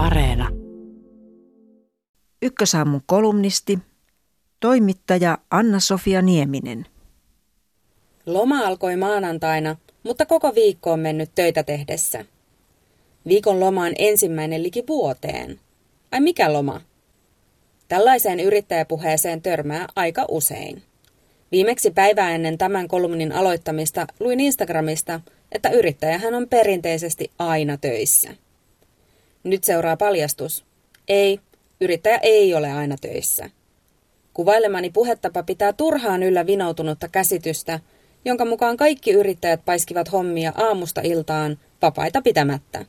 Areena. Ykkösaamun kolumnisti, toimittaja Anna-Sofia Nieminen. Loma alkoi maanantaina, mutta koko viikko on mennyt töitä tehdessä. Viikon loma on ensimmäinen liki vuoteen. Ai mikä loma? Tällaiseen yrittäjäpuheeseen törmää aika usein. Viimeksi päivää ennen tämän kolumnin aloittamista luin Instagramista, että yrittäjähän on perinteisesti aina töissä. Nyt seuraa paljastus. Ei, yrittäjä ei ole aina töissä. Kuvailemani puhetapa pitää turhaan yllä vinoutunutta käsitystä, jonka mukaan kaikki yrittäjät paiskivat hommia aamusta iltaan vapaita pitämättä.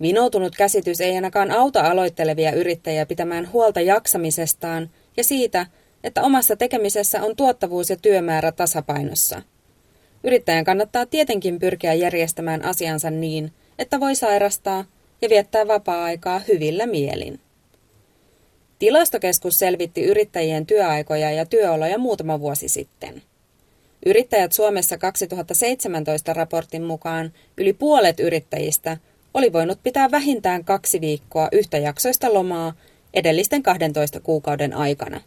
Vinoutunut käsitys ei ainakaan auta aloittelevia yrittäjiä pitämään huolta jaksamisestaan ja siitä, että omassa tekemisessä on tuottavuus ja työmäärä tasapainossa. Yrittäjän kannattaa tietenkin pyrkiä järjestämään asiansa niin, että voi sairastaa ja viettää vapaa-aikaa hyvillä mielin. Tilastokeskus selvitti yrittäjien työaikoja ja työoloja muutama vuosi sitten. Yrittäjät Suomessa 2017 raportin mukaan yli puolet yrittäjistä oli voinut pitää vähintään kaksi viikkoa yhtäjaksoista lomaa edellisten 12 kuukauden aikana.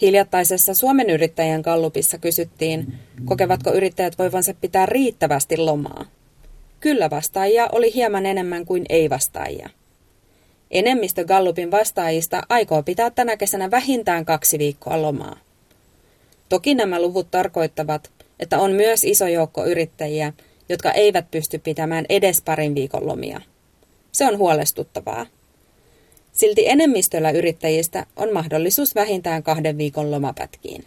Hiljattaisessa Suomen yrittäjien kallupissa kysyttiin, kokevatko yrittäjät voivansa pitää riittävästi lomaa. Kyllä vastaajia oli hieman enemmän kuin ei-vastaajia. Enemmistö Gallupin vastaajista aikoo pitää tänä kesänä vähintään kaksi viikkoa lomaa. Toki nämä luvut tarkoittavat, että on myös iso joukko yrittäjiä, jotka eivät pysty pitämään edes parin viikon lomia. Se on huolestuttavaa. Silti enemmistöllä yrittäjistä on mahdollisuus vähintään kahden viikon lomapätkiin.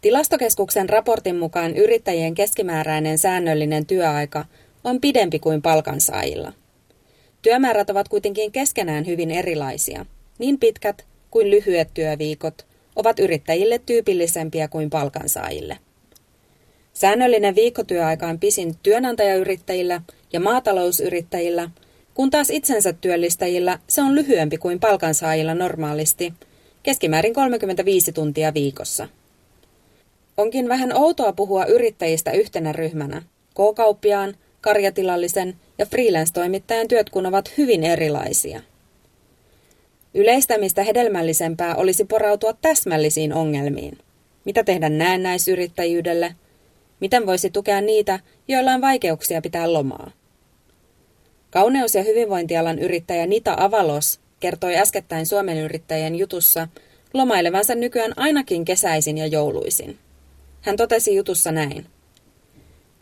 Tilastokeskuksen raportin mukaan yrittäjien keskimääräinen säännöllinen työaika on pidempi kuin palkansaajilla. Työmäärät ovat kuitenkin keskenään hyvin erilaisia. Niin pitkät kuin lyhyet työviikot ovat yrittäjille tyypillisempiä kuin palkansaajille. Säännöllinen viikkotyöaika on pisin työnantajayrittäjillä ja maatalousyrittäjillä, kun taas itsensä työllistäjillä se on lyhyempi kuin palkansaajilla normaalisti, keskimäärin 35 tuntia viikossa. Onkin vähän outoa puhua yrittäjistä yhtenä ryhmänä. K-kauppiaan, karjatilallisen ja freelance-toimittajan työt kun ovat hyvin erilaisia. Yleistämistä hedelmällisempää olisi porautua täsmällisiin ongelmiin. Mitä tehdä näennäisyrittäjyydelle? Miten voisi tukea niitä, joilla on vaikeuksia pitää lomaa? Kauneus- ja hyvinvointialan yrittäjä Nita Avalos kertoi äskettäin Suomen yrittäjien jutussa lomailevansa nykyään ainakin kesäisin ja jouluisin. Hän totesi jutussa näin.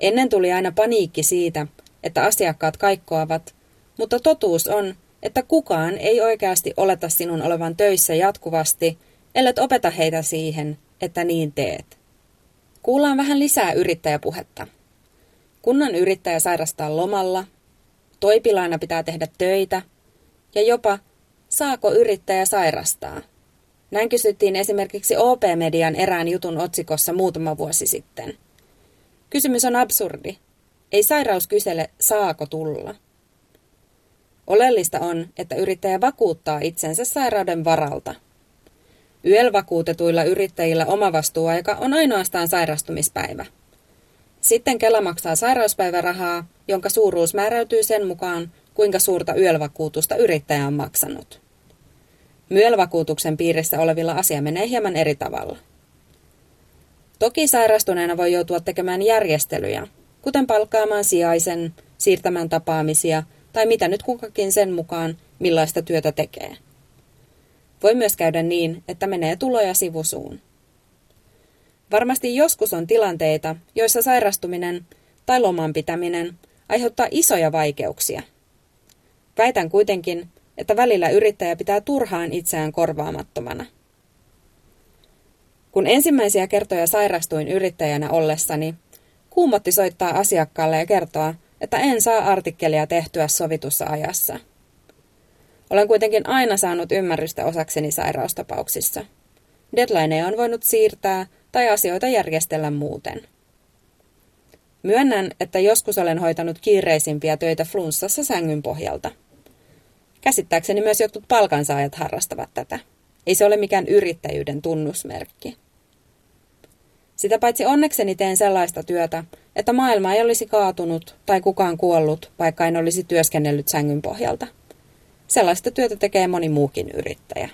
Ennen tuli aina paniikki siitä, että asiakkaat kaikkoavat, mutta totuus on, että kukaan ei oikeasti oleta sinun olevan töissä jatkuvasti, ellet opeta heitä siihen, että niin teet. Kuullaan vähän lisää yrittäjäpuhetta. Kunnan yrittäjä sairastaa lomalla, toipilaina pitää tehdä töitä ja jopa saako yrittäjä sairastaa. Näin kysyttiin esimerkiksi OP-median erään jutun otsikossa muutama vuosi sitten. Kysymys on absurdi. Ei sairaus kysele, saako tulla. Oleellista on, että yrittäjä vakuuttaa itsensä sairauden varalta. YEL-vakuutetuilla yrittäjillä omavastuuaika on ainoastaan sairastumispäivä. Sitten Kela maksaa sairauspäivärahaa, jonka suuruus määräytyy sen mukaan, kuinka suurta YEL-vakuutusta yrittäjä on maksanut. MYEL-vakuutuksen piirissä olevilla asia menee hieman eri tavalla. Toki sairastuneena voi joutua tekemään järjestelyjä, kuten palkkaamaan sijaisen, siirtämään tapaamisia tai mitä nyt kukakin sen mukaan, millaista työtä tekee. Voi myös käydä niin, että menee tuloja sivusuun. Varmasti joskus on tilanteita, joissa sairastuminen tai loman pitäminen aiheuttaa isoja vaikeuksia. Väitän kuitenkin, että välillä yrittäjä pitää turhaan itseään korvaamattomana. Kun ensimmäisiä kertoja sairastuin yrittäjänä ollessani, kuumotti soittaa asiakkaalle ja kertoa, että en saa artikkelia tehtyä sovitussa ajassa. Olen kuitenkin aina saanut ymmärrystä osakseni sairaustapauksissa. Deadlineja on voinut siirtää tai asioita järjestellä muuten. Myönnän, että joskus olen hoitanut kiireisimpiä töitä flunssassa sängyn pohjalta. Käsittääkseni myös jotkut palkansaajat harrastavat tätä. Ei se ole mikään yrittäjyyden tunnusmerkki. Sitä paitsi onnekseni teen sellaista työtä, että maailma ei olisi kaatunut tai kukaan kuollut, vaikka en olisi työskennellyt sängyn pohjalta. Sellaista työtä tekee moni muukin yrittäjä.